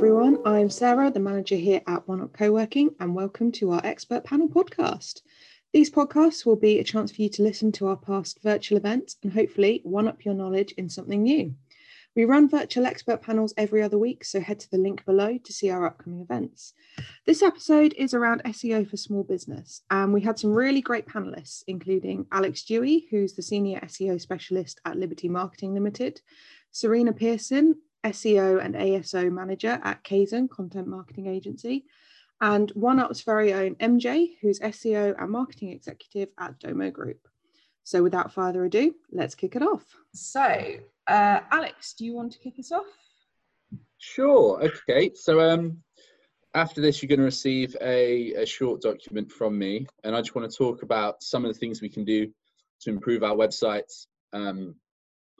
everyone. I'm Sarah, the manager here at One Up Co-working, and welcome to our Expert Panel podcast. These podcasts will be a chance for you to listen to our past virtual events and hopefully one up your knowledge in something new. We run virtual expert panels every other week, so head to the link below to see our upcoming events. This episode is around SEO for small business, and we had some really great panelists, including Alex Dewey, who's the senior SEO specialist at Liberty Marketing Limited, Serena Pearson, SEO and ASO manager at Kaizen Content Marketing Agency, and One OneUp's very own MJ, who's SEO and marketing executive at Domo Group. So without further ado, let's kick it off. So, uh, Alex, do you want to kick us off? Sure. Okay. So, um, after this, you're going to receive a, a short document from me, and I just want to talk about some of the things we can do to improve our websites, um,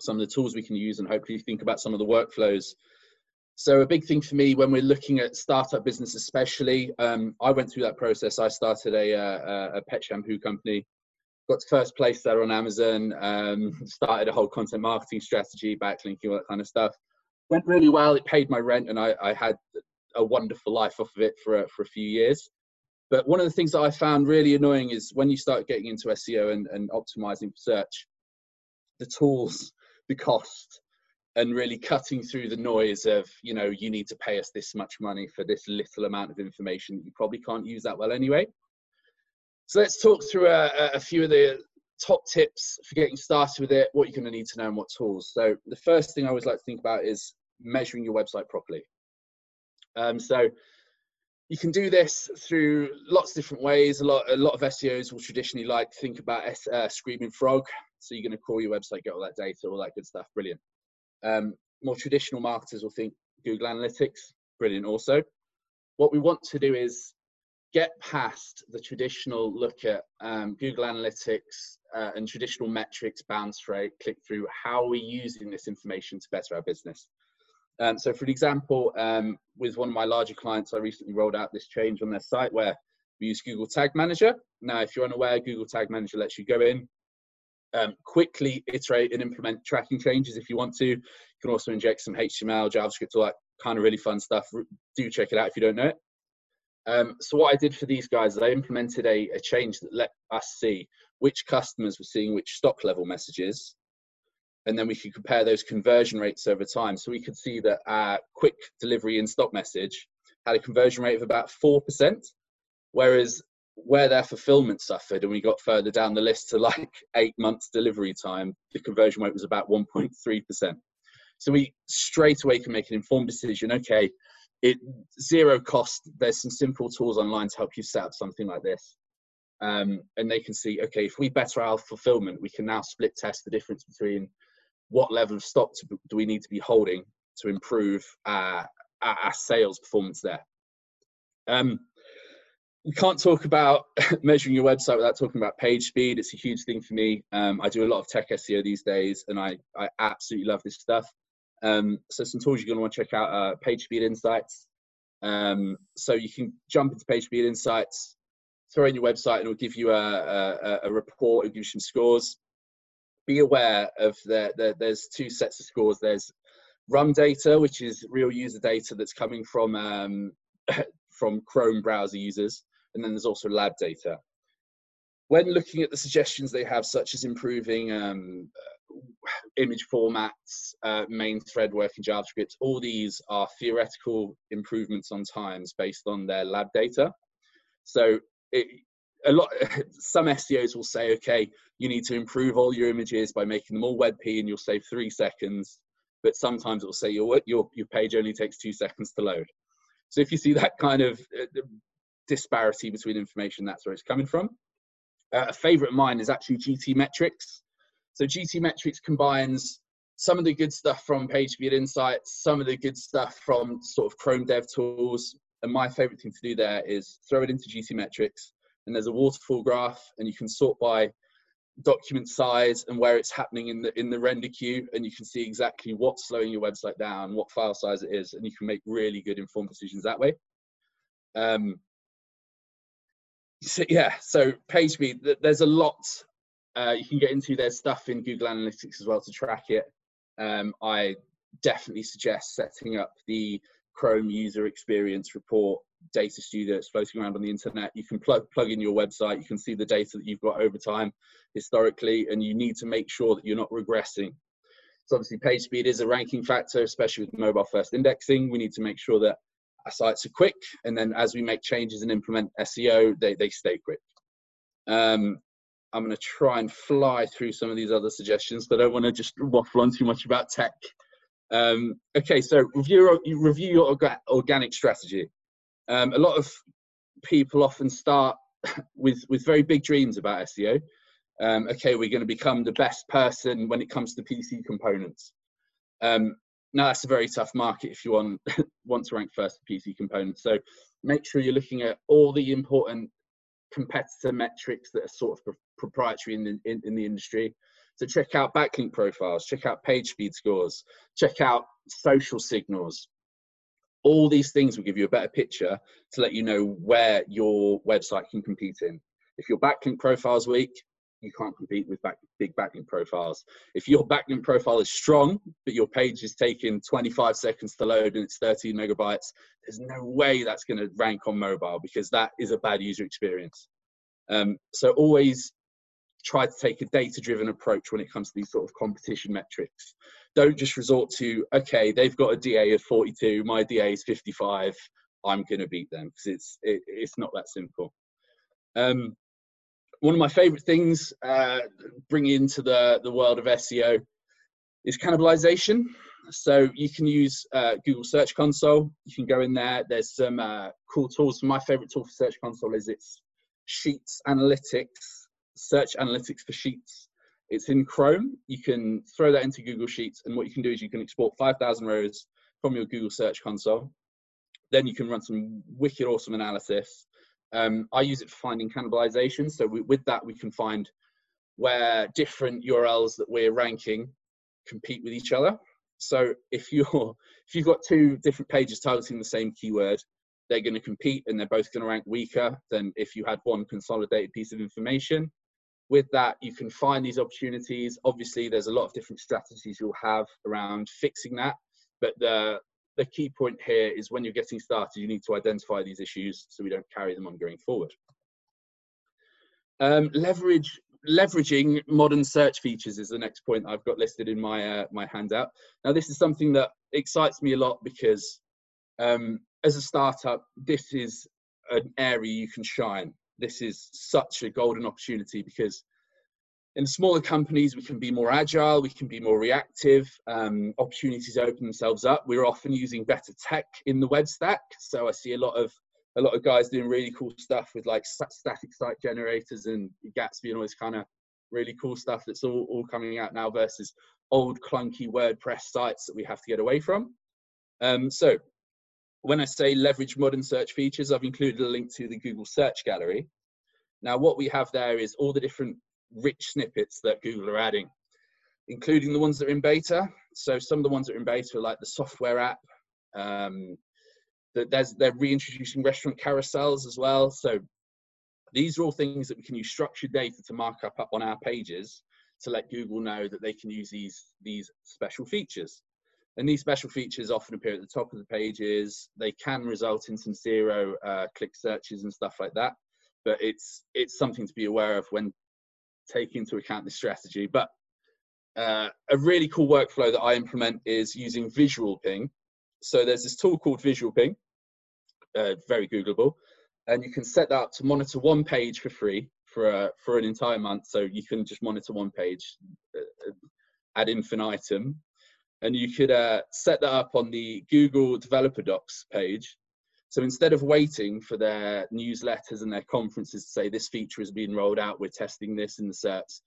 some of the tools we can use, and hopefully think about some of the workflows. So, a big thing for me when we're looking at startup business, especially, um, I went through that process. I started a, a, a pet shampoo company got to first place there on Amazon, um, started a whole content marketing strategy, backlinking, all that kind of stuff. Went really well. It paid my rent, and I, I had a wonderful life off of it for a, for a few years. But one of the things that I found really annoying is when you start getting into SEO and, and optimizing search, the tools, the cost, and really cutting through the noise of, you know, you need to pay us this much money for this little amount of information. You probably can't use that well anyway. So let's talk through a, a few of the top tips for getting started with it, what you're going to need to know, and what tools. So the first thing I always like to think about is measuring your website properly. Um, so you can do this through lots of different ways. A lot, a lot of SEOs will traditionally like think about uh, Screaming Frog. So you're going to crawl your website, get all that data, all that good stuff. Brilliant. Um, more traditional marketers will think Google Analytics. Brilliant. Also, what we want to do is get past the traditional look at um, Google Analytics uh, and traditional metrics, bounce rate, click through, how are we using this information to better our business? Um, so for example, um, with one of my larger clients, I recently rolled out this change on their site where we use Google Tag Manager. Now, if you're unaware, Google Tag Manager lets you go in, um, quickly iterate and implement tracking changes if you want to. You can also inject some HTML, JavaScript, all that kind of really fun stuff. Do check it out if you don't know it. Um, so what I did for these guys is I implemented a, a, change that let us see which customers were seeing which stock level messages, and then we could compare those conversion rates over time. So we could see that our quick delivery in stock message had a conversion rate of about four percent, whereas where their fulfillment suffered and we got further down the list to like eight months delivery time, the conversion rate was about 1.3%. So we straight away can make an informed decision. Okay, it zero cost. There's some simple tools online to help you set up something like this. Um, and they can see, okay, if we better our fulfillment, we can now split test the difference between what level of stock to, do we need to be holding to improve our, our, sales performance there. Um, we can't talk about measuring your website without talking about page speed. It's a huge thing for me. Um, I do a lot of tech SEO these days, and I, I absolutely love this stuff. Um, so some tools you're going to want to check out are PageSpeed Insights. Um, so you can jump into PageSpeed Insights, throw in your website, and it'll give you a, a, a report. It'll give you some scores. Be aware of that. the, there's two sets of scores. There's RUM data, which is real user data that's coming from um, from Chrome browser users, and then there's also lab data. When looking at the suggestions they have, such as improving um, image formats, uh, main thread work in JavaScript, all these are theoretical improvements on times based on their lab data. So it, a lot, some SEOs will say, okay, you need to improve all your images by making them all WebP and you'll save three seconds. But sometimes it will say your, your, your page only takes two seconds to load. So if you see that kind of uh, disparity between information, that's where it's coming from. Uh, a favorite of mine is actually GTmetrix. So GTmetrix combines some of the good stuff from PageSpeed Insights, some of the good stuff from sort of Chrome Dev Tools. And my favorite thing to do there is throw it into GTmetrix, and there's a waterfall graph, and you can sort by document size and where it's happening in the in the render queue, and you can see exactly what's slowing your website down, what file size it is, and you can make really good informed decisions that way. Um, so yeah, so PageSpeed, there's a lot uh, you can get into their stuff in Google Analytics as well to track it. Um, I definitely suggest setting up the Chrome user experience report data studio that's floating around on the internet. You can plug plug in your website. You can see the data that you've got over time historically, and you need to make sure that you're not regressing. So obviously, page speed is a ranking factor, especially with mobile first indexing. We need to make sure that sites are quick, and then as we make changes and implement SEO, they they stay quick. Um, I'm going to try and fly through some of these other suggestions, but I don't want to just waffle on too much about tech. Um, okay, so review review your organic strategy. Um, a lot of people often start with with very big dreams about SEO. Um, okay, we're going to become the best person when it comes to PC components. Um, now that's a very tough market if you want want to rank first for PC components. So make sure you're looking at all the important competitor metrics that are sort of proprietary in the in, in the industry. So check out backlink profiles, check out page speed scores, check out social signals, all these things will give you a better picture to let you know where your website can compete in. If your backlink profile is weak, you can't compete with back, big backlink profiles. If your backlink profile is strong, but your page is taking 25 seconds to load and it's 13 megabytes, there's no way that's going to rank on mobile because that is a bad user experience. Um, so always try to take a data driven approach when it comes to these sort of competition metrics. Don't just resort to, okay, they've got a DA of 42, my DA is 55, I'm going to beat them because it's, it, it's not that simple. Um, one of my favorite things uh, bringing into the, the world of SEO is cannibalization. So you can use uh, Google Search Console. You can go in there. There's some uh, cool tools. My favorite tool for Search Console is its Sheets Analytics search analytics for sheets. It's in Chrome. You can throw that into Google Sheets, and what you can do is you can export 5,000 rows from your Google Search Console. Then you can run some wicked awesome analysis. Um, I use it for finding cannibalization. So we, with that, we can find where different URLs that we're ranking compete with each other. So if you're if you've got two different pages targeting the same keyword, they're going to compete and they're both going to rank weaker than if you had one consolidated piece of information with that, you can find these opportunities. Obviously, there's a lot of different strategies you'll have around fixing that. But the, the key point here is when you're getting started, you need to identify these issues so we don't carry them on going forward. Um, leverage leveraging modern search features is the next point I've got listed in my uh, my handout. Now, this is something that excites me a lot because um, as a startup, this is an area you can shine this is such a golden opportunity because in smaller companies we can be more agile we can be more reactive um, opportunities open themselves up we're often using better tech in the web stack so i see a lot of a lot of guys doing really cool stuff with like static site generators and gatsby and all this kind of really cool stuff that's all, all coming out now versus old clunky wordpress sites that we have to get away from um, so when I say leverage modern search features, I've included a link to the Google Search Gallery. Now, what we have there is all the different rich snippets that Google are adding, including the ones that are in beta. So some of the ones that are in beta are like the software app. Um, that there's, they're reintroducing restaurant carousels as well. So these are all things that we can use structured data to mark up, on our pages to let Google know that they can use these, these special features. And these special features often appear at the top of the pages. They can result in some zero uh, click searches and stuff like that. But it's it's something to be aware of when taking into account this strategy. But uh, a really cool workflow that I implement is using Visualping. So there's this tool called Visualping, uh, very Googleable, and you can set that up to monitor one page for free for a, for an entire month. So you can just monitor one page uh, ad infinitum and you could uh, set that up on the Google Developer Docs page. So instead of waiting for their newsletters and their conferences to say this feature has been rolled out, we're testing this in the SERPs,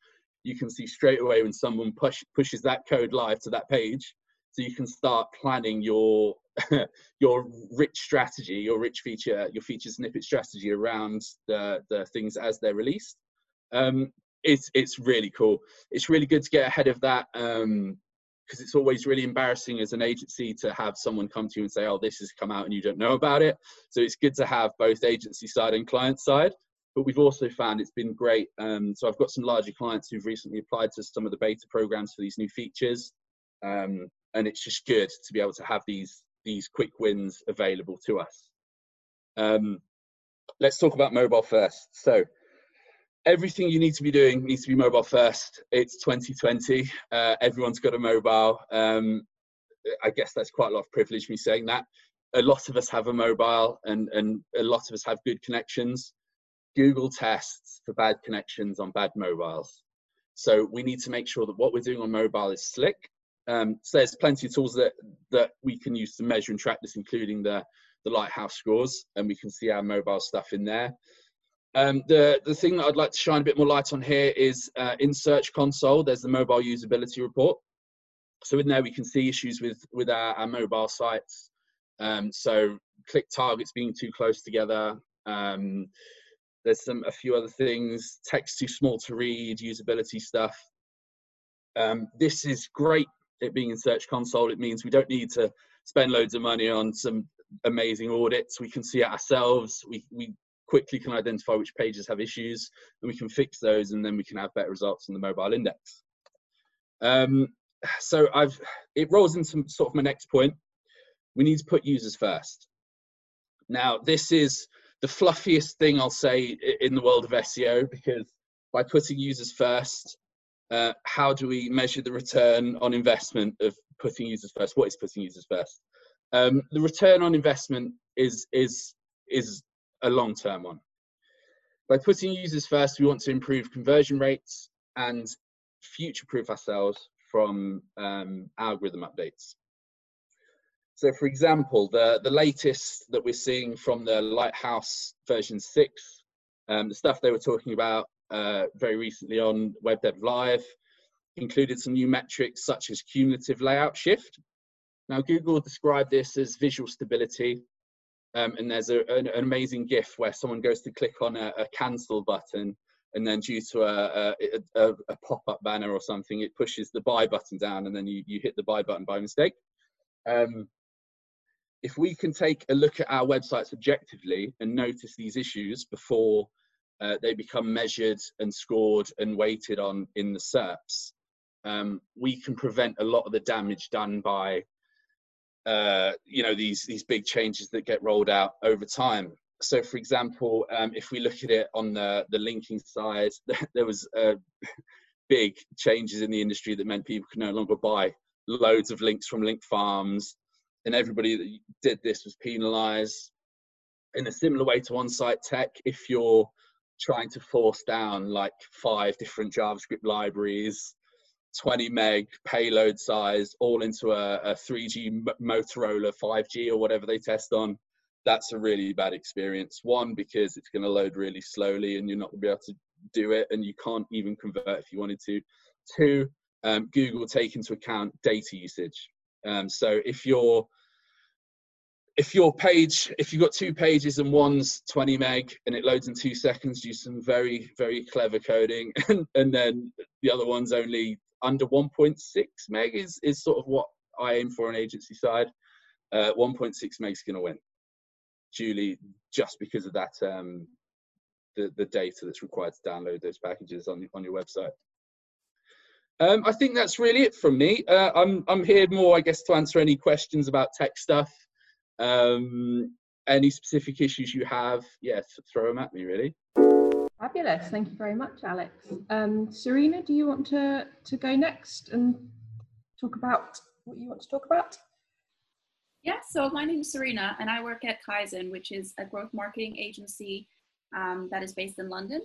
you can see straight away when someone push, pushes that code live to that page. So you can start planning your your rich strategy, your rich feature, your feature snippet strategy around the, the things as they're released. Um, it's it's really cool. It's really good to get ahead of that. Um, because it's always really embarrassing as an agency to have someone come to you and say, "Oh, this has come out and you don't know about it." So it's good to have both agency side and client side. But we've also found it's been great. Um, so I've got some larger clients who've recently applied to some of the beta programs for these new features, um, and it's just good to be able to have these these quick wins available to us. Um, let's talk about mobile first. So everything you need to be doing needs to be mobile first. It's 2020. Uh, everyone's got a mobile. Um, I guess that's quite a lot of privilege me saying that. A lot of us have a mobile, and and a lot of us have good connections. Google tests for bad connections on bad mobiles. So we need to make sure that what we're doing on mobile is slick. Um, so there's plenty of tools that that we can use to measure and track this, including the the Lighthouse scores, and we can see our mobile stuff in there. Um, the the thing that I'd like to shine a bit more light on here is uh, in Search Console. There's the mobile usability report. So in there we can see issues with with our, our mobile sites. Um, so click targets being too close together. Um, there's some a few other things. Text too small to read. Usability stuff. Um, this is great. It being in Search Console, it means we don't need to spend loads of money on some amazing audits. We can see it ourselves. We we quickly can identify which pages have issues and we can fix those and then we can have better results in the mobile index. Um, so I've it rolls into sort of my next point. We need to put users first. Now this is the fluffiest thing I'll say in the world of SEO because by putting users first, uh, how do we measure the return on investment of putting users first? What is putting users first? Um, the return on investment is is is a long term one. By putting users first, we want to improve conversion rates and future proof ourselves from um, algorithm updates. So, for example, the, the latest that we're seeing from the Lighthouse version 6, um, the stuff they were talking about uh, very recently on Web Dev Live, included some new metrics such as cumulative layout shift. Now, Google described this as visual stability, um, and there's a, an, an, amazing GIF where someone goes to click on a, a cancel button, and then due to a, a, a pop-up banner or something, it pushes the buy button down, and then you, you hit the buy button by mistake. Um, if we can take a look at our websites objectively and notice these issues before uh, they become measured and scored and weighted on in the SERPs, um, we can prevent a lot of the damage done by uh, you know these these big changes that get rolled out over time. So, for example, um, if we look at it on the the linking side, there was uh, big changes in the industry that meant people could no longer buy loads of links from link farms, and everybody that did this was penalised. In a similar way to on-site tech, if you're trying to force down like five different JavaScript libraries 20 meg payload size all into a, a 3G Motorola 5G or whatever they test on, that's a really bad experience. One, because it's going to load really slowly and you're not going to be able to do it and you can't even convert if you wanted to. Two, um, Google take into account data usage. Um, so if you're if your page, if you've got two pages and one's 20 meg and it loads in two seconds, do some very, very clever coding, and, and then the other one's only under 1.6 meg is, is sort of what I aim for on agency side. Uh, 1.6 meg's going to win. Julie, just because of that, um, the, the data that's required to download those packages on, on your website. Um, I think that's really it from me. Uh, I'm, I'm here more, I guess, to answer any questions about tech stuff. Um, any specific issues you have, yeah, throw them at me, really. Fabulous. Thank you very much, Alex. Um, Serena, do you want to, to go next and talk about what you want to talk about? Yeah, so my name is Serena and I work at Kaizen, which is a growth marketing agency um, that is based in London.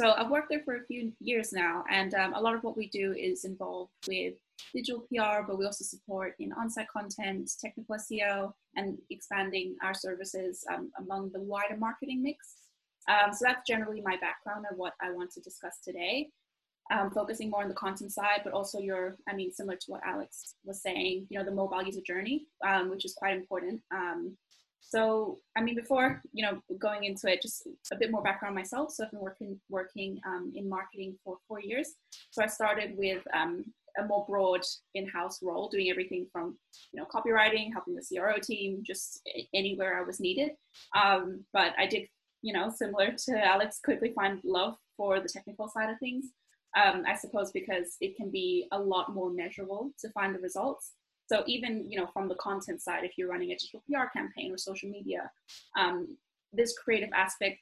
So I've worked there for a few years now, and um, a lot of what we do is involved with digital PR, but we also support in on-site content, technical SEO, and expanding our services um, among the wider marketing mix. Um, so that's generally my background and what I want to discuss today. Um, focusing more on the content side, but also your, I mean, similar to what Alex was saying, you know, the mobile user journey, um, which is quite important. Um, so, I mean, before, you know, going into it, just a bit more background myself. So I've been working, working um, in marketing for four years. So I started with um, a more broad in-house role, doing everything from, you know, copywriting, helping the CRO team, just anywhere I was needed. But I did you know, similar to Alex, quickly find love for the technical side of things. Um, I suppose because it can be a lot more measurable to find the results. So even you know from the content side, if you're running a digital PR campaign or social media, um, this creative aspect,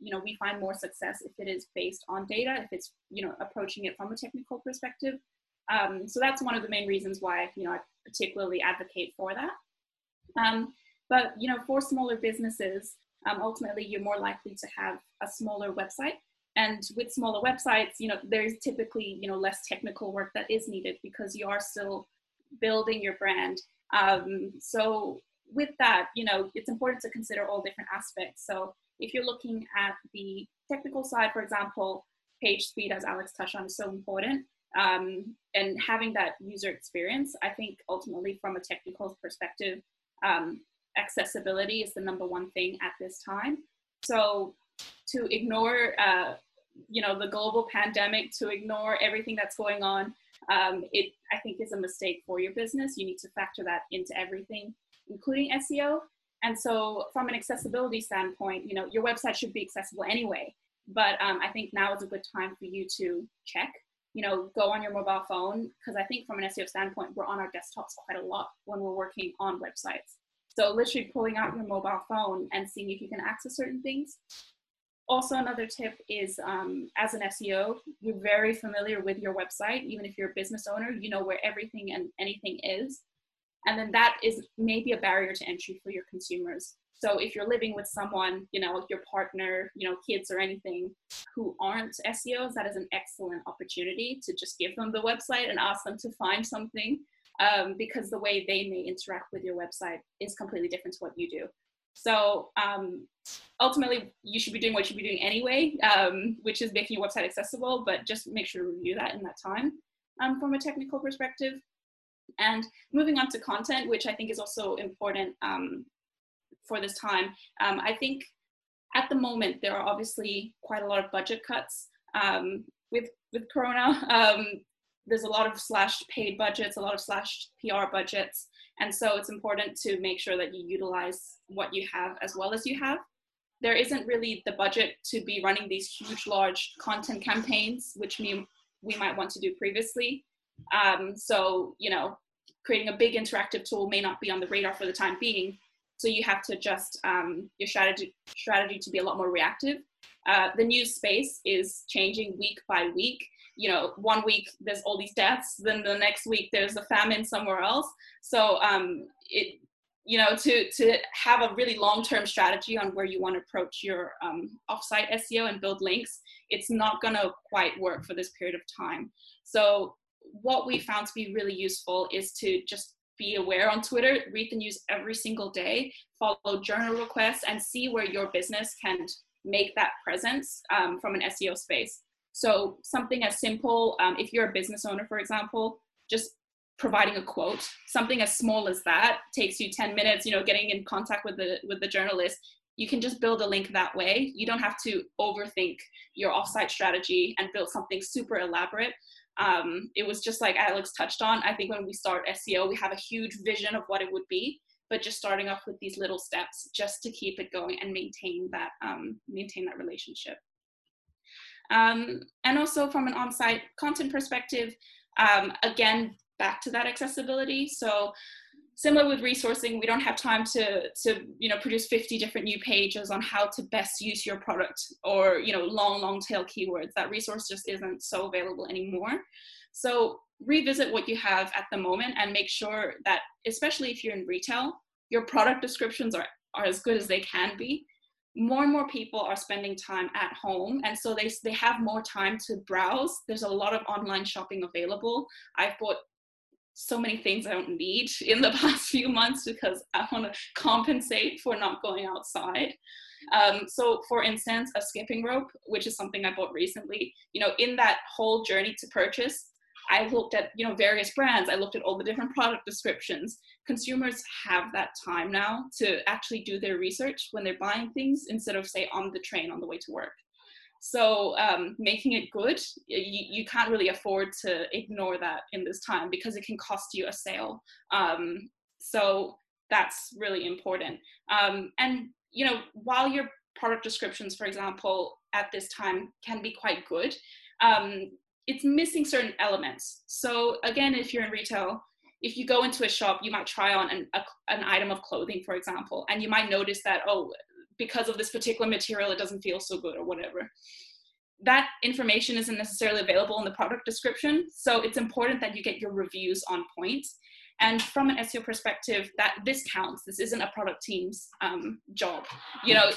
you know, we find more success if it is based on data, if it's you know approaching it from a technical perspective. Um, so that's one of the main reasons why you know I particularly advocate for that. Um, but you know, for smaller businesses, um, ultimately you're more likely to have a smaller website. And with smaller websites you know there's typically you know less technical work that is needed because you are still building your brand. Um, so with that you know it's important to consider all different aspects. So if you're looking at the technical side for example page speed as alex touched on is so important. Um, and having that user experience i think ultimately from a technical perspective um, accessibility is the number one thing at this time. So to ignore uh, you know the global pandemic to ignore everything that's going on um, it i think is a mistake for your business. You need to factor that into everything including seo and so from an accessibility standpoint you know your website should be accessible anyway. But um, i think now is a good time for you to check you know go on your mobile phone because i think from an seo standpoint we're on our desktops quite a lot when we're working on websites so literally pulling out your mobile phone and seeing if you can access certain things. Also another tip is um, as an seo you're very familiar with your website. Even if you're a business owner you know where everything and anything is. And then that is maybe a barrier to entry for your consumers. So if you're living with someone you know your partner you know kids or anything who aren't seos that is an excellent opportunity to just give them the website and ask them to find something um, because the way they may interact with your website is completely different to what you do so um, ultimately, you should be doing what you should be doing anyway, um, which is making your website accessible, but just make sure to review that in that time um, from a technical perspective. And moving on to content, which I think is also important um, for this time. Um, I think at the moment, there are obviously quite a lot of budget cuts um, with, with Corona. there's a lot of slashed paid budgets, a lot of slashed PR budgets. And so it's important to make sure that you utilize what you have as well as you have. There isn't really the budget to be running these huge, large content campaigns, which we, we might want to do previously. Um, so, you know, creating a big interactive tool may not be on the radar for the time being. So you have to adjust um, your strategy, strategy to be a lot more reactive. Uh, the news space is changing week by week you know one week there's all these deaths then the next week there's a famine somewhere else. So um, it you know to to have a really long-term strategy on where you want to approach your um, offsite seo and build links it's not going to quite work for this period of time. So what we found to be really useful is to just be aware on twitter read the news every single day follow journal requests and see where your business can make that presence um, from an seo space so something as simple, um, if you're a business owner, for example, just providing a quote, something as small as that takes you 10 minutes, you know, getting in contact with the, with the journalist, you can just build a link that way. You don't have to overthink your offsite strategy and build something super elaborate. Um, it was just like Alex touched on. I think when we start SEO, we have a huge vision of what it would be, but just starting off with these little steps just to keep it going and maintain that um, maintain that relationship. Um, and also from an on-site content perspective, um, again, back to that accessibility. So similar with resourcing, we don't have time to, to you know, produce 50 different new pages on how to best use your product or, you know, long, long tail keywords. That resource just isn't so available anymore. So revisit what you have at the moment and make sure that, especially if you're in retail, your product descriptions are, are as good as they can be more and more people are spending time at home and so they, they have more time to browse. There's a lot of online shopping available. I've bought so many things i don't need in the past few months because i want to compensate for not going outside. Um, so for instance a skipping rope which is something i bought recently you know in that whole journey to purchase I looked at you know various brands. I looked at all the different product descriptions. Consumers have that time now to actually do their research when they're buying things instead of say on the train on the way to work. So um, making it good, you, you can't really afford to ignore that in this time because it can cost you a sale. Um, so that's really important. Um, and you know while your product descriptions, for example, at this time can be quite good. Um, it's missing certain elements. So again, if you're in retail, if you go into a shop, you might try on an, a, an item of clothing, for example, and you might notice that, oh, because of this particular material, it doesn't feel so good or whatever. That information isn't necessarily available in the product description. So it's important that you get your reviews on point. And from an SEO perspective, that this counts. This isn't a product team's um, job. You know,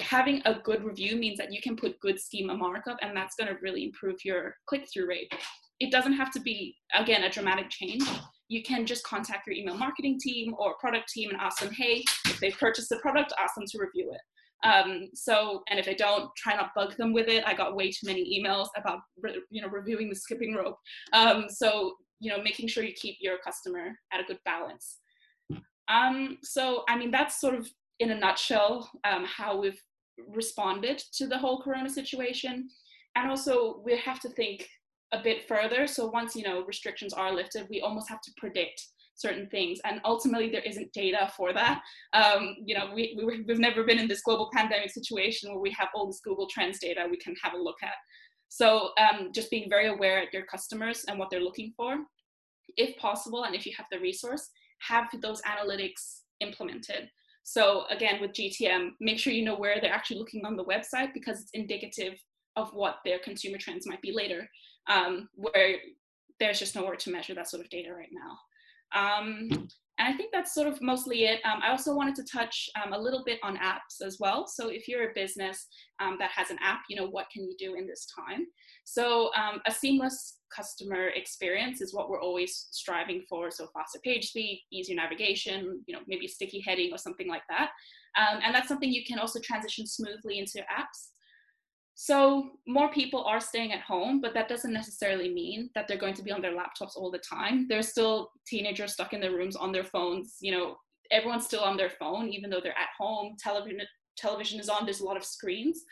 having a good review means that you can put good schema markup, and that's going to really improve your click-through rate. It doesn't have to be again a dramatic change. You can just contact your email marketing team or product team and ask them, hey, if they've purchased the product, ask them to review it. Um, so, and if they don't, try not bug them with it. I got way too many emails about, you know, reviewing the skipping rope. Um, so, you know, making sure you keep your customer at a good balance. Um, so, I mean, that's sort of in a nutshell um, how we've responded to the whole Corona situation. And also, we have to think a bit further. So once you know restrictions are lifted, we almost have to predict certain things and ultimately there isn't data for that um, you know we, we, we've never been in this global pandemic situation where we have all this google trends data we can have a look at so um, just being very aware of your customers and what they're looking for if possible and if you have the resource have those analytics implemented so again with gtm make sure you know where they're actually looking on the website because it's indicative of what their consumer trends might be later um, where there's just nowhere to measure that sort of data right now. Um, and I think that's sort of mostly it. Um, I also wanted to touch um, a little bit on apps as well. So if you're a business um, that has an app, you know, what can you do in this time? So um, a seamless customer experience is what we're always striving for. So faster page speed, easier navigation, you know, maybe sticky heading or something like that. Um, and that's something you can also transition smoothly into apps. So more people are staying at home, but that doesn't necessarily mean that they're going to be on their laptops all the time. There's still teenagers stuck in their rooms on their phones. You know, everyone's still on their phone, even though they're at home. Television television is on. There's a lot of screens.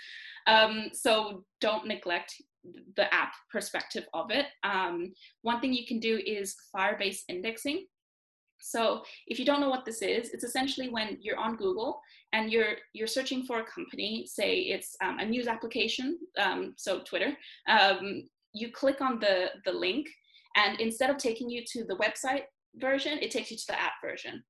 Um, so don't neglect the app perspective of it. Um, one thing you can do is Firebase indexing. So if you don't know what this is, it's essentially when you're on Google and you're you're searching for a company, say it's um, a news application, um, so Twitter. Um, you click on the the link, and instead of taking you to the website version, it takes you to the app version.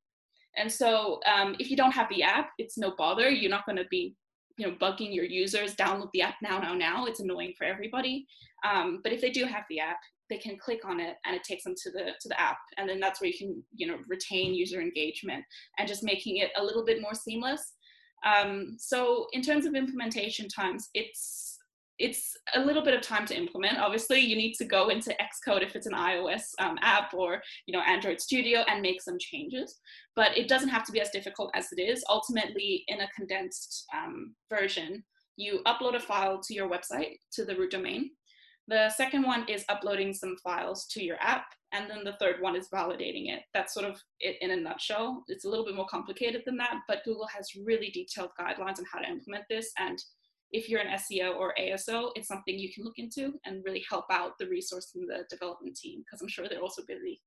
And so um, if you don't have the app, it's no bother. You're not going to be you know bugging your users download the app now now now it's annoying for everybody um, but if they do have the app they can click on it and it takes them to the to the app. And then that's where you can you know retain user engagement and just making it a little bit more seamless. Um, so in terms of implementation times it's it's a little bit of time to implement. Obviously you need to go into xcode if it's an ios um, app or you know android studio and make some changes. But it doesn't have to be as difficult as it is. Ultimately in a condensed um, version you upload a file to your website to the root domain the second one is uploading some files to your app. And then the third one is validating it. That's sort of it in a nutshell. It's a little bit more complicated than that, but Google has really detailed guidelines on how to implement this. And if you're an SEO or ASO, it's something you can look into and really help out the resource and the development team because I'm sure they're also busy.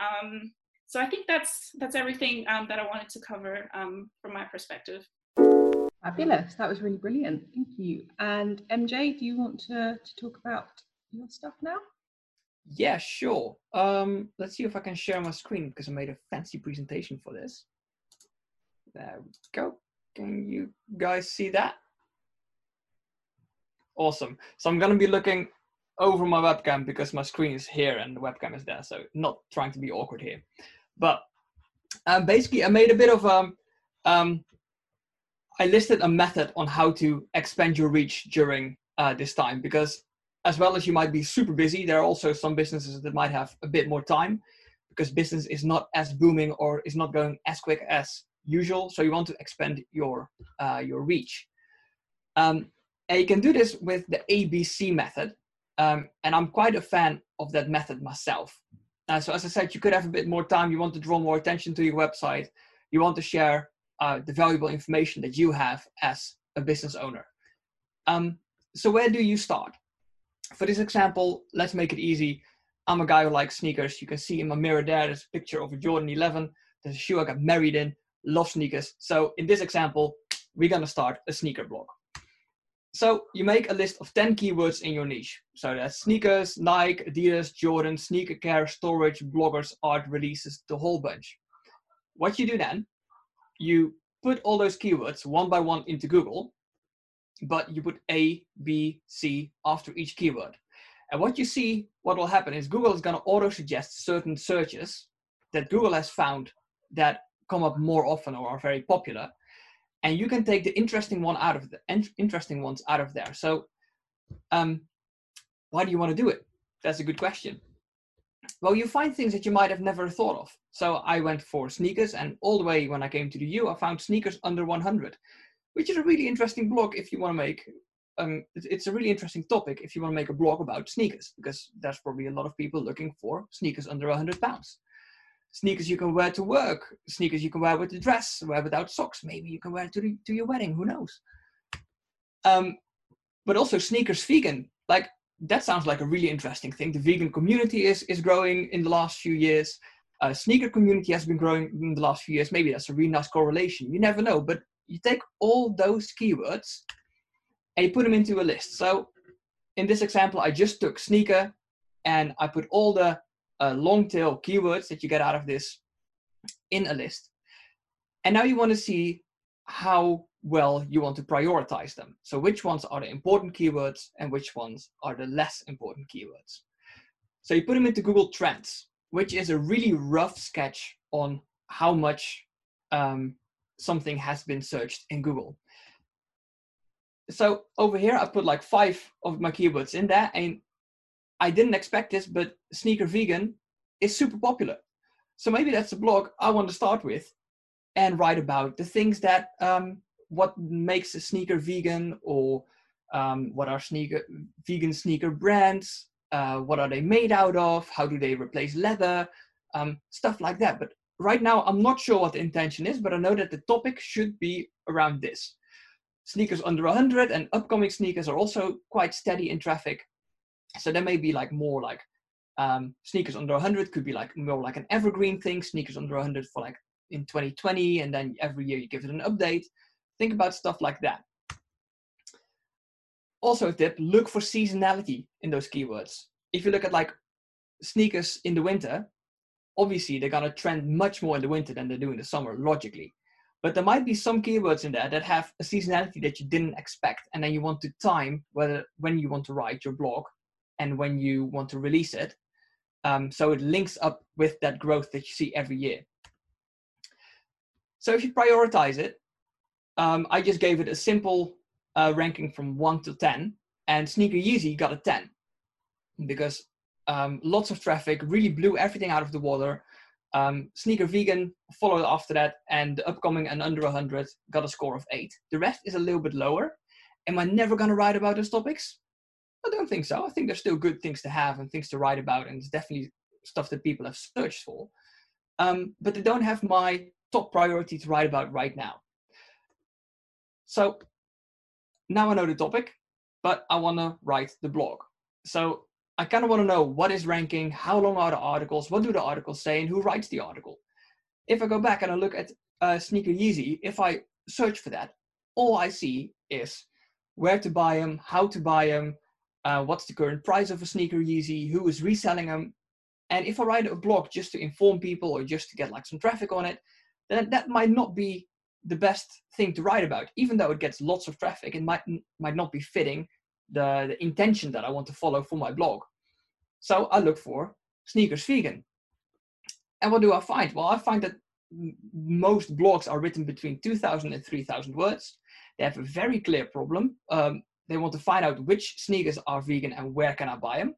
Um, so I think that's that's everything um, that I wanted to cover um, from my perspective. Fabulous. That was really brilliant. Thank you. And MJ, do you want to, to talk about your stuff now? Yeah, sure. Um, let's see if I can share my screen because I made a fancy presentation for this. There we go. Can you guys see that? Awesome. So I'm going to be looking over my webcam because my screen is here and the webcam is there. So not trying to be awkward here. But um, basically, I made a bit of um, um, I listed a method on how to expand your reach during uh, this time because as well as you might be super busy, there are also some businesses that might have a bit more time because business is not as booming or is not going as quick as usual. So you want to expand your uh, your reach. Um, and you can do this with the ABC method. Um, and I'm quite a fan of that method myself. Uh, so as I said, you could have a bit more time. You want to draw more attention to your website. You want to share uh, the valuable information that you have as a business owner. Um, so where do you start? For this example, let's make it easy. I'm a guy who likes sneakers. You can see in my mirror there, there's a picture of a Jordan 11. There's a shoe I got married in. Love sneakers. So in this example, we're gonna start a sneaker blog. so you make a list of 10 keywords in your niche. So that's sneakers, Nike, Adidas, Jordan, sneaker care, storage, bloggers, art releases, the whole bunch. What you do then, you put all those keywords one by one into Google, but you put A, B, C after each keyword. And what you see, what will happen is Google is going to auto suggest certain searches that Google has found that come up more often or are very popular and you can take the interesting one out of the interesting ones out of there. So um, why do you want to do it? That's a good question well you find things that you might have never thought of so i went for sneakers and all the way when i came to the u i found sneakers under 100 which is a really interesting blog if you want to make um, it's a really interesting topic if you want to make a blog about sneakers because there's probably a lot of people looking for sneakers under 100 pounds sneakers you can wear to work, sneakers you can wear with the dress, wear without socks. Maybe you can wear to the, to your wedding. Who knows? Um, but also sneakers vegan. Like that sounds like a really interesting thing. The vegan community is is growing in the last few years. Uh, sneaker community has been growing in the last few years. Maybe that's a really nice correlation. You never know. But you take all those keywords and you put them into a list. So in this example, I just took sneaker and I put all the uh, long tail keywords that you get out of this in a list. And now you want to see how well you want to prioritize them. So which ones are the important keywords and which ones are the less important keywords. So you put them into Google Trends, which is a really rough sketch on how much um, something has been searched in Google. So over here, I put like five of my keywords in there and I didn't expect this, but sneaker vegan is super popular. So maybe that's a blog I want to start with and write about the things that um, what makes a sneaker vegan or um, what are sneaker vegan sneaker brands, uh, what are they made out of, how do they replace leather, um, stuff like that. But right now, I'm not sure what the intention is, but I know that the topic should be around this. Sneakers under 100 and upcoming sneakers are also quite steady in traffic. So there may be like more like um, sneakers under 100 could be like more like an evergreen thing. Sneakers under 100 for like in 2020, and then every year you give it an update. Think about stuff like that. Also, a tip: look for seasonality in those keywords. If you look at like sneakers in the winter, obviously they're gonna trend much more in the winter than they do in the summer, logically. But there might be some keywords in there that have a seasonality that you didn't expect, and then you want to time whether when you want to write your blog and when you want to release it. Um, so it links up with that growth that you see every year. So if you prioritize it, um, I just gave it a simple uh, ranking from 1 to 10, and Sneaker Yeezy got a 10 because um, lots of traffic really blew everything out of the water. Um, Sneaker Vegan followed after that, and the upcoming and under 100 got a score of 8. The rest is a little bit lower. Am I never going to write about those topics? I don't think so. I think there's still good things to have and things to write about, and it's definitely stuff that people have searched for. Um, but they don't have my top priority to write about right now. So now I know the topic, but I want to write the blog. So I kind of want to know what is ranking, how long are the articles, what do the articles say, and who writes the article. If I go back and I look at uh, Sneaker Yeezy, if I search for that, all I see is where to buy them, how to buy them, uh, what's the current price of a sneaker Yeezy, who is reselling them. And if I write a blog just to inform people or just to get like some traffic on it, then that might not be the best thing to write about. Even though it gets lots of traffic, it might might not be fitting the, the intention that I want to follow for my blog. So I look for sneakers vegan. And what do I find? Well, I find that most blogs are written between 2,000 and 3,000 words. They have a very clear problem. Um, they want to find out which sneakers are vegan and where can I buy them.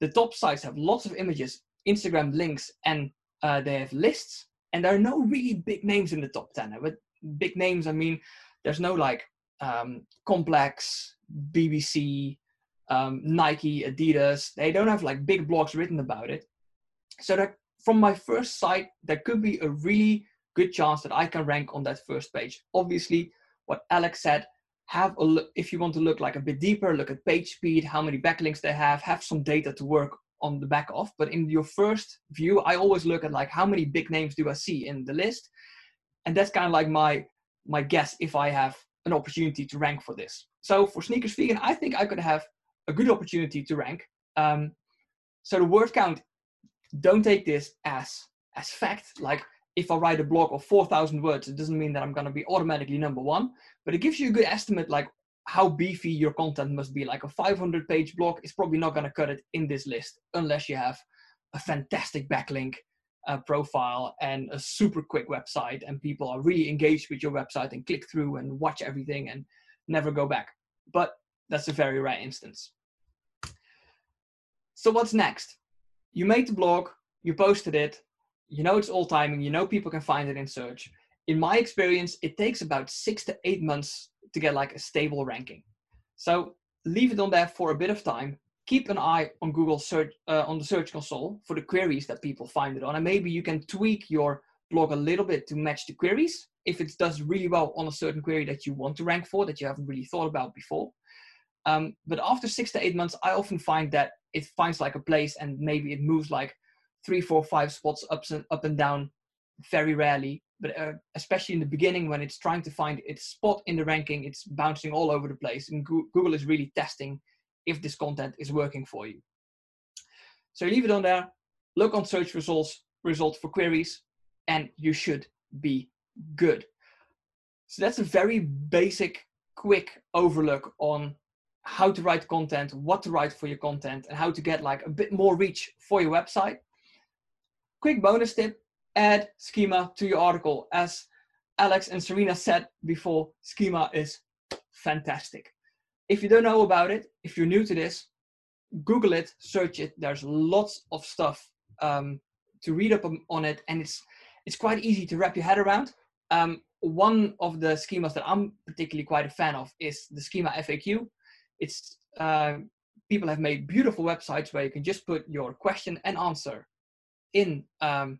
The top sites have lots of images, Instagram links, and uh, they have lists. And there are no really big names in the top 10. With big names, I mean, there's no like um, Complex, BBC, um, Nike, Adidas. They don't have like big blogs written about it. So that from my first site, there could be a really good chance that I can rank on that first page. Obviously, what Alex said, have a look if you want to look like a bit deeper look at page speed how many backlinks they have have some data to work on the back of but in your first view i always look at like how many big names do i see in the list and that's kind of like my my guess if i have an opportunity to rank for this. So for sneakers vegan, I think I could have a good opportunity to rank. Um, so the word count, don't take this as as fact. Like if I write a blog of 4,000 words, it doesn't mean that I'm going to be automatically number one, but it gives you a good estimate like how beefy your content must be. Like a 500 page blog is probably not going to cut it in this list unless you have a fantastic backlink uh, profile and a super quick website and people are really engaged with your website and click through and watch everything and never go back. But that's a very rare instance. So what's next? You made the blog, you posted it, you know it's all timing, you know people can find it in search. In my experience, it takes about six to eight months to get like a stable ranking. So leave it on there for a bit of time. Keep an eye on Google search uh, on the search console for the queries that people find it on, and maybe you can tweak your blog a little bit to match the queries. If it does really well on a certain query that you want to rank for that you haven't really thought about before. Um, but after six to eight months, I often find that it finds like a place and maybe it moves like three, four, five spots up and up and down very rarely. But uh, especially in the beginning when it's trying to find its spot in the ranking, it's bouncing all over the place. And Google is really testing if this content is working for you. So leave it on there, look on search results, results for queries, and you should be good. So that's a very basic, quick overlook on how to write content, what to write for your content, and how to get like a bit more reach for your website. Quick bonus tip add schema to your article. As Alex and Serena said before, schema is fantastic. If you don't know about it, if you're new to this, Google it, search it. There's lots of stuff um, to read up on it, and it's it's quite easy to wrap your head around. Um, one of the schemas that I'm particularly quite a fan of is the schema FAQ it's uh, people have made beautiful websites where you can just put your question and answer in um,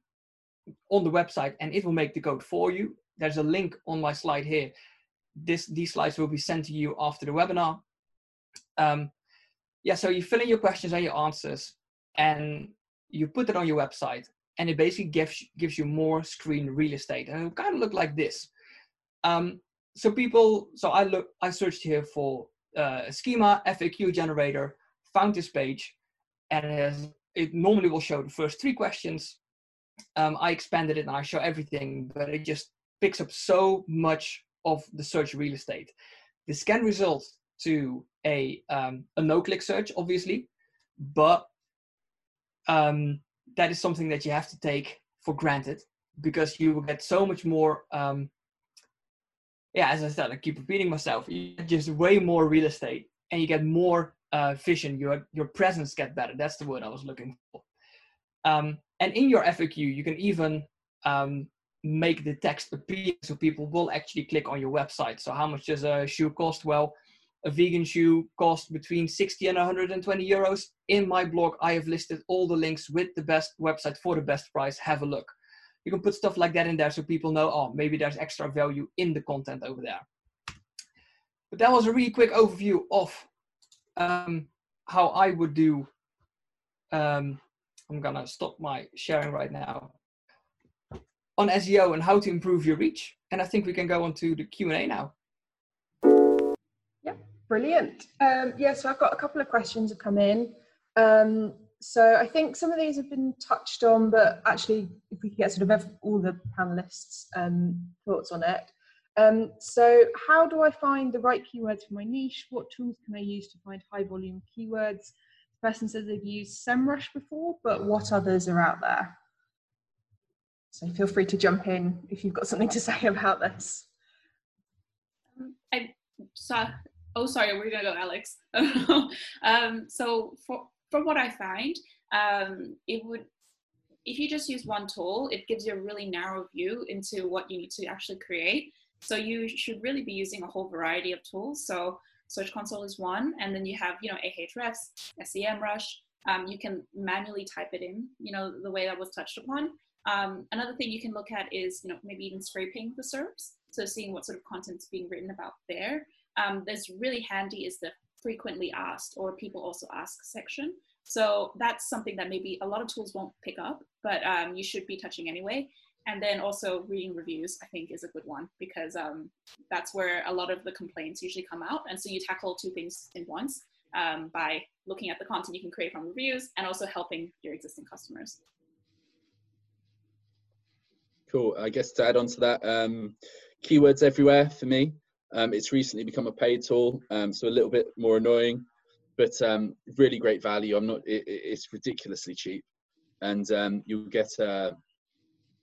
on the website and it will make the code for you. There's a link on my slide here. This these slides will be sent to you after the webinar. Um, yeah so you fill in your questions and your answers and you put it on your website and it basically gives gives you more screen real estate. And it kind of look like this. Um, so people so i look i searched here for uh, schema FAQ generator, found this page, and it, has, it normally will show the first three questions. Um, I expanded it and I show everything, but it just picks up so much of the search real estate. This can result to a um, a no-click search, obviously, but um, that is something that you have to take for granted because you will get so much more um, yeah, as I said, I keep repeating myself. You get just way more real estate, and you get more uh, vision. Your your presence get better. That's the word I was looking for. Um, and in your FAQ, you can even um, make the text appear so people will actually click on your website. So how much does a shoe cost? Well, a vegan shoe costs between 60 and 120 euros. In my blog, I have listed all the links with the best website for the best price. Have a look you can put stuff like that in there so people know, oh, maybe there's extra value in the content over there. But that was a really quick overview of um, how I would do. Um, I'm gonna stop my sharing right now on SEO and how to improve your reach. And I think we can go on to the Q&A now. Yeah, brilliant. Um, yeah, so I've got a couple of questions that come in. Um, so I think some of these have been touched on, but actually, if we could get sort of all the panelists' um, thoughts on it. Um, so, how do I find the right keywords for my niche? What tools can I use to find high volume keywords? Person says they've used SEMrush before, but what others are out there? So, feel free to jump in if you've got something to say about this. Um, I saw. Oh, sorry, we're gonna go, Alex. um, so for from what I find, um, it would, if you just use one tool, it gives you a really narrow view into what you need to actually create. So you should really be using a whole variety of tools. So Search Console is one, and then you have, you know, Ahrefs, SEMrush. Um, you can manually type it in, you know, the way that was touched upon. Um, another thing you can look at is, you know, maybe even scraping the SERPs. So seeing what sort of content's being written about there. Um, that's really handy is the frequently asked or people also ask section. So that's something that maybe a lot of tools won't pick up, but um, you should be touching anyway. And then also reading reviews i think is a good one because um, that's where a lot of the complaints usually come out. And so you tackle two things in once um, by looking at the content you can create from reviews and also helping your existing customers. Cool. I guess to add on to that um, keywords everywhere for me. Um, it's recently become a paid tool um, so a little bit more annoying but um, really great value. I'm not it, it's ridiculously cheap. And you'll get uh,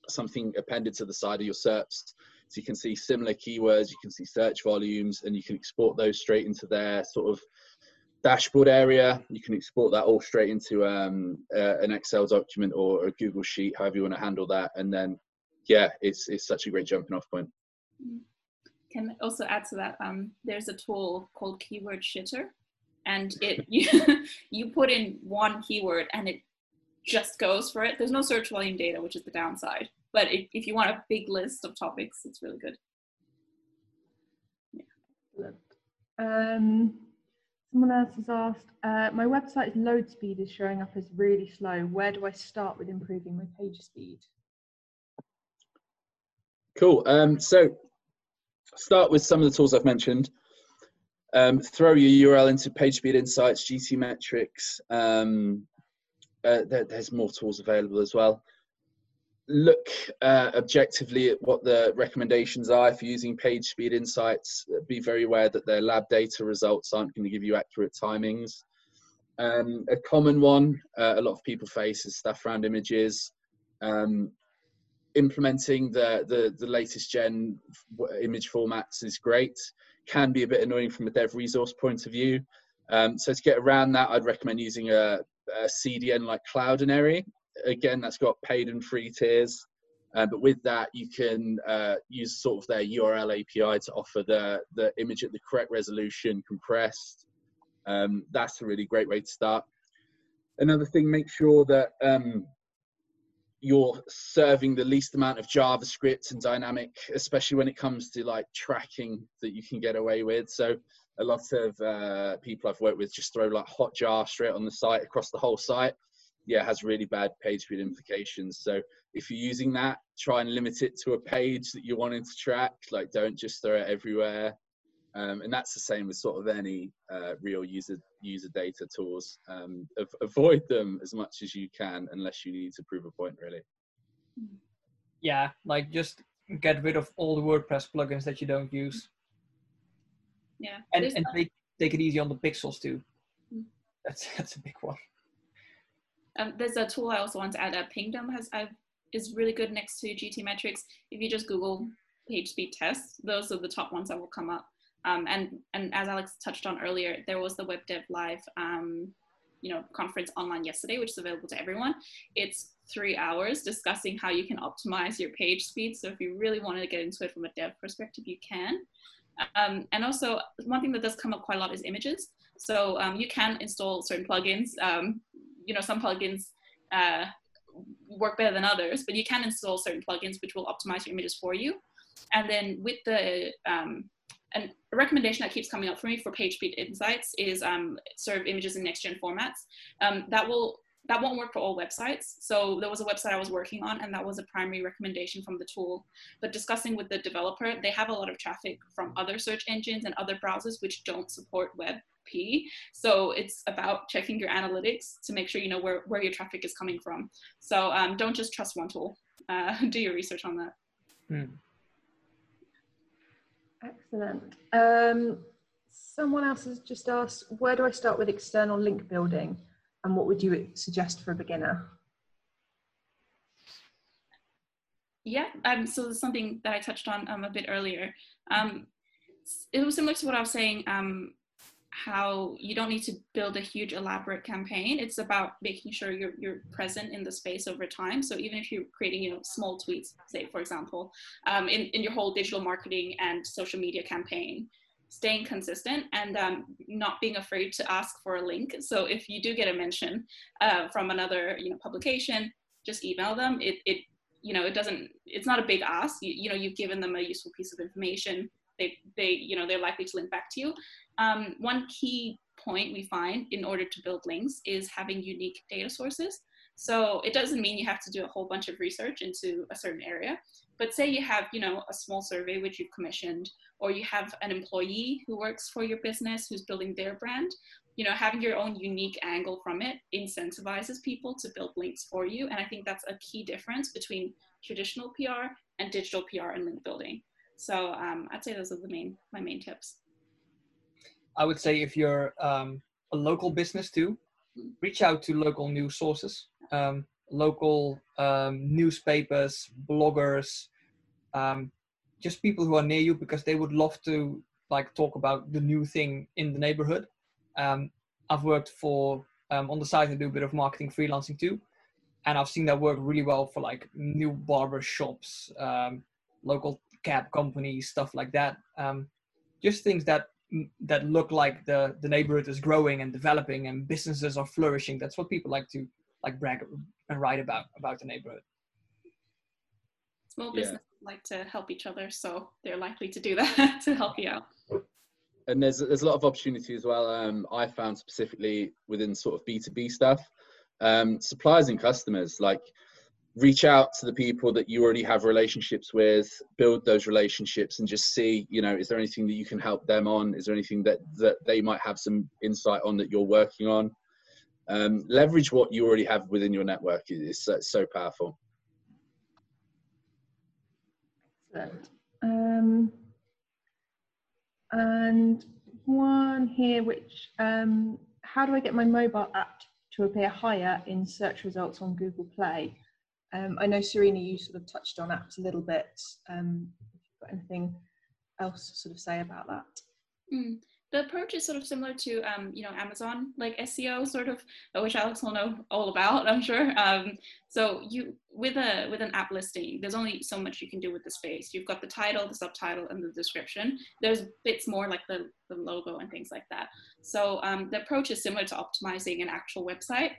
something appended to the side of your SERPs. So you can see similar keywords, you can see search volumes, and you can export those straight into their sort of dashboard area. You can export that all straight into um, uh, an Excel document or a Google Sheet, however you want to handle that. And then, yeah, it's it's such a great jumping off point. Can also add to that. Um, there's a tool called Keyword Shitter, and it you you put in one keyword and it just goes for it. There's no search volume data, which is the downside. But if, if you want a big list of topics, it's really good. Yeah. Um, someone else has asked, uh, my website's load speed is showing up as really slow. Where do I start with improving my page speed? Cool. Um, so start with some of the tools I've mentioned. Um, throw your URL into PageSpeed Insights, GTmetrix, um, uh, there, there's more tools available as well. Look uh, objectively at what the recommendations are. for using PageSpeed Insights, be very aware that their lab data results aren't going to give you accurate timings. Um, a common one uh, a lot of people face is stuff around images. Um, implementing the, the, the latest gen image formats is great. Can be a bit annoying from a dev resource point of view. Um, so to get around that, I'd recommend using a, a CDN like Cloudinary. Again, that's got paid and free tiers. Uh, but with that, you can uh, use sort of their URL API to offer the, the image at the correct resolution, compressed. Um, that's a really great way to start. Another thing, make sure that um, you're serving the least amount of JavaScript and dynamic, especially when it comes to like tracking that you can get away with. So a lot of uh, people I've worked with just throw like hot Hotjar straight on the site across the whole site. Yeah, has really bad page speed implications. So if you're using that, try and limit it to a page that you're wanting to track. Like, don't just throw it everywhere. Um, and that's the same with sort of any uh, real user user data tools. Um, avoid them as much as you can, unless you need to prove a point, really. Yeah, like just get rid of all the WordPress plugins that you don't use. Yeah. And, and take, take it easy on the pixels too. Mm. That's that's a big one. Um, there's a tool I also want to add. Uh, Pingdom has I've, is really good next to GTmetrix. If you just Google page speed tests, those are the top ones that will come up. Um, and and as Alex touched on earlier, there was the Web Dev Live um, you know conference online yesterday, which is available to everyone. It's three hours discussing how you can optimize your page speed. So if you really want to get into it from a dev perspective, you can. Um, and also, one thing that does come up quite a lot is images. So um, you can install certain plugins. Um, you know, some plugins uh, work better than others, but you can install certain plugins which will optimize your images for you. And then with the um, and a recommendation that keeps coming up for me for PageSpeed Insights is um, serve images in next-gen formats. Um, that will that won't work for all websites. So there was a website I was working on, and that was a primary recommendation from the tool. But discussing with the developer, they have a lot of traffic from other search engines and other browsers which don't support WebP. So it's about checking your analytics to make sure you know where, where your traffic is coming from. So um, don't just trust one tool. Uh, do your research on that. Hmm. Excellent. Um, someone else has just asked, where do I start with external link building? And what would you suggest for a beginner? Yeah, um, so something that I touched on um, a bit earlier. Um, it was similar to what I was saying, um, how you don't need to build a huge elaborate campaign. It's about making sure you're, you're present in the space over time. So even if you're creating, you know, small tweets, say, for example, um, in, in your whole digital marketing and social media campaign, staying consistent and um, not being afraid to ask for a link. So if you do get a mention uh, from another you know publication, just email them. It it you know it doesn't it's not a big ask. You, you know you've given them a useful piece of information. They they you know they're likely to link back to you. Um, one key point we find in order to build links is having unique data sources. So it doesn't mean you have to do a whole bunch of research into a certain area. But say you have, you know, a small survey which you've commissioned, or you have an employee who works for your business who's building their brand, you know, having your own unique angle from it incentivizes people to build links for you. And I think that's a key difference between traditional PR and digital PR and link building. So um, I'd say those are the main my main tips. I would say if you're um, a local business too, reach out to local news sources, um, local um, newspapers, bloggers, um, just people who are near you because they would love to like talk about the new thing in the neighborhood. Um, I've worked for on the side I do a bit of marketing freelancing too, and I've seen that work really well for like new barber shops, um, local cab companies, stuff like that. Um, just things that that look like the the neighborhood is growing and developing and businesses are flourishing. That's what people like to like brag and write about about the neighborhood. Small businesses yeah. like to help each other, so they're likely to do that to help you out. And there's there's a lot of opportunity as well. Um, I found specifically within sort of B two B stuff um, suppliers and customers like reach out to the people that you already have relationships with build those relationships and just see you know is there anything that you can help them on? Is there anything that that they might have some insight on that you're working on? Um, leverage what you already have within your network. Is so, so powerful. Excellent. Um, and one here which um, how do i get my mobile app to appear higher in search results on Google Play. Um, I know Serena, you sort of touched on apps a little bit. Um, if you've got anything else to sort of say about that? Mm the approach is sort of similar to um, you know Amazon like SEO sort of, which Alex will know all about, I'm sure. Um, so you with a with an app listing, there's only so much you can do with the space. You've got the title, the subtitle, and the description. There's bits more like the the logo and things like that. So um, the approach is similar to optimizing an actual website.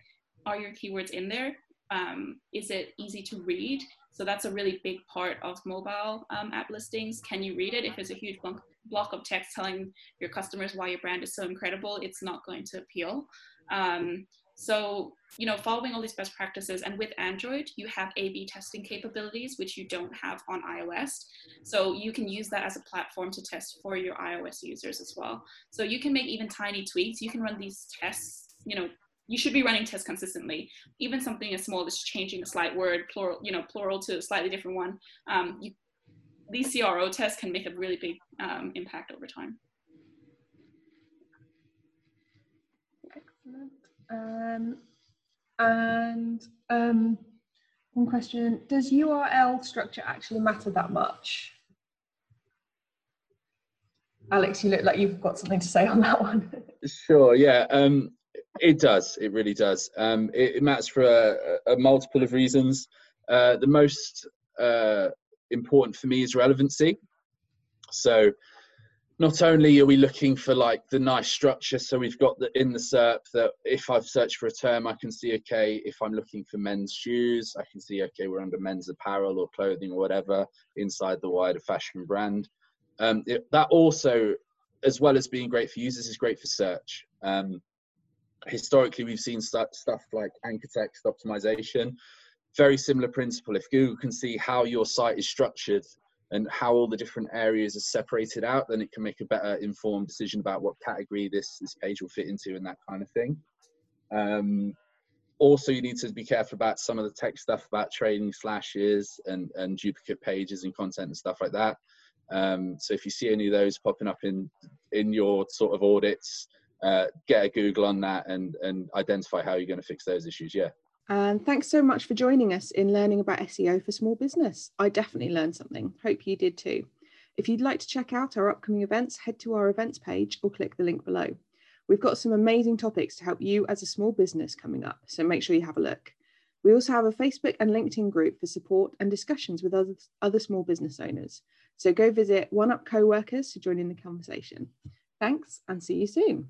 Are your keywords in there? Um, is it easy to read? So that's a really big part of mobile um, app listings. Can you read it? If it's a huge block, of text telling your customers why your brand is so incredible, it's not going to appeal. Um, so, you know, following all these best practices, and with Android, you have A B testing capabilities, which you don't have on iOS. So, you can use that as a platform to test for your iOS users as well. So, you can make even tiny tweaks. You can run these tests, you know, you should be running tests consistently. Even something as small as changing a slight word, plural, you know, plural to a slightly different one. Um, you, these CRO tests can make a really big um, impact over time. Excellent. Um, and um, one question, does URL structure actually matter that much? Alex, you look like you've got something to say on that one. sure, yeah. Um, it does. It really does. Um, it, it, matters for a, a, multiple of reasons. Uh, the most uh, important for me is relevancy. So, not only are we looking for like the nice structure, so we've got the in the SERP that if I've searched for a term, I can see okay. If I'm looking for men's shoes, I can see okay, we're under men's apparel or clothing or whatever inside the wider fashion brand. Um, it, that also, as well as being great for users, is great for search. Um, historically we've seen st- stuff like anchor text optimization. Very similar principle. If google can see how your site is structured and how all the different areas are separated out then it can make a better informed decision about what category this this page will fit into and that kind of thing. Um, also you need to be careful about some of the tech stuff about trailing slashes and and duplicate pages and content and stuff like that. Um, so if you see any of those popping up in in your sort of audits uh, get a Google on that and and identify how you're going to fix those issues. Yeah. And thanks so much for joining us in learning about SEO for small business. I definitely learned something. Hope you did too. If you'd like to check out our upcoming events, head to our events page or click the link below. We've got some amazing topics to help you as a small business coming up, so make sure you have a look. We also have a Facebook and LinkedIn group for support and discussions with other, other small business owners. So go visit One Up Co-workers to join in the conversation. Thanks and see you soon.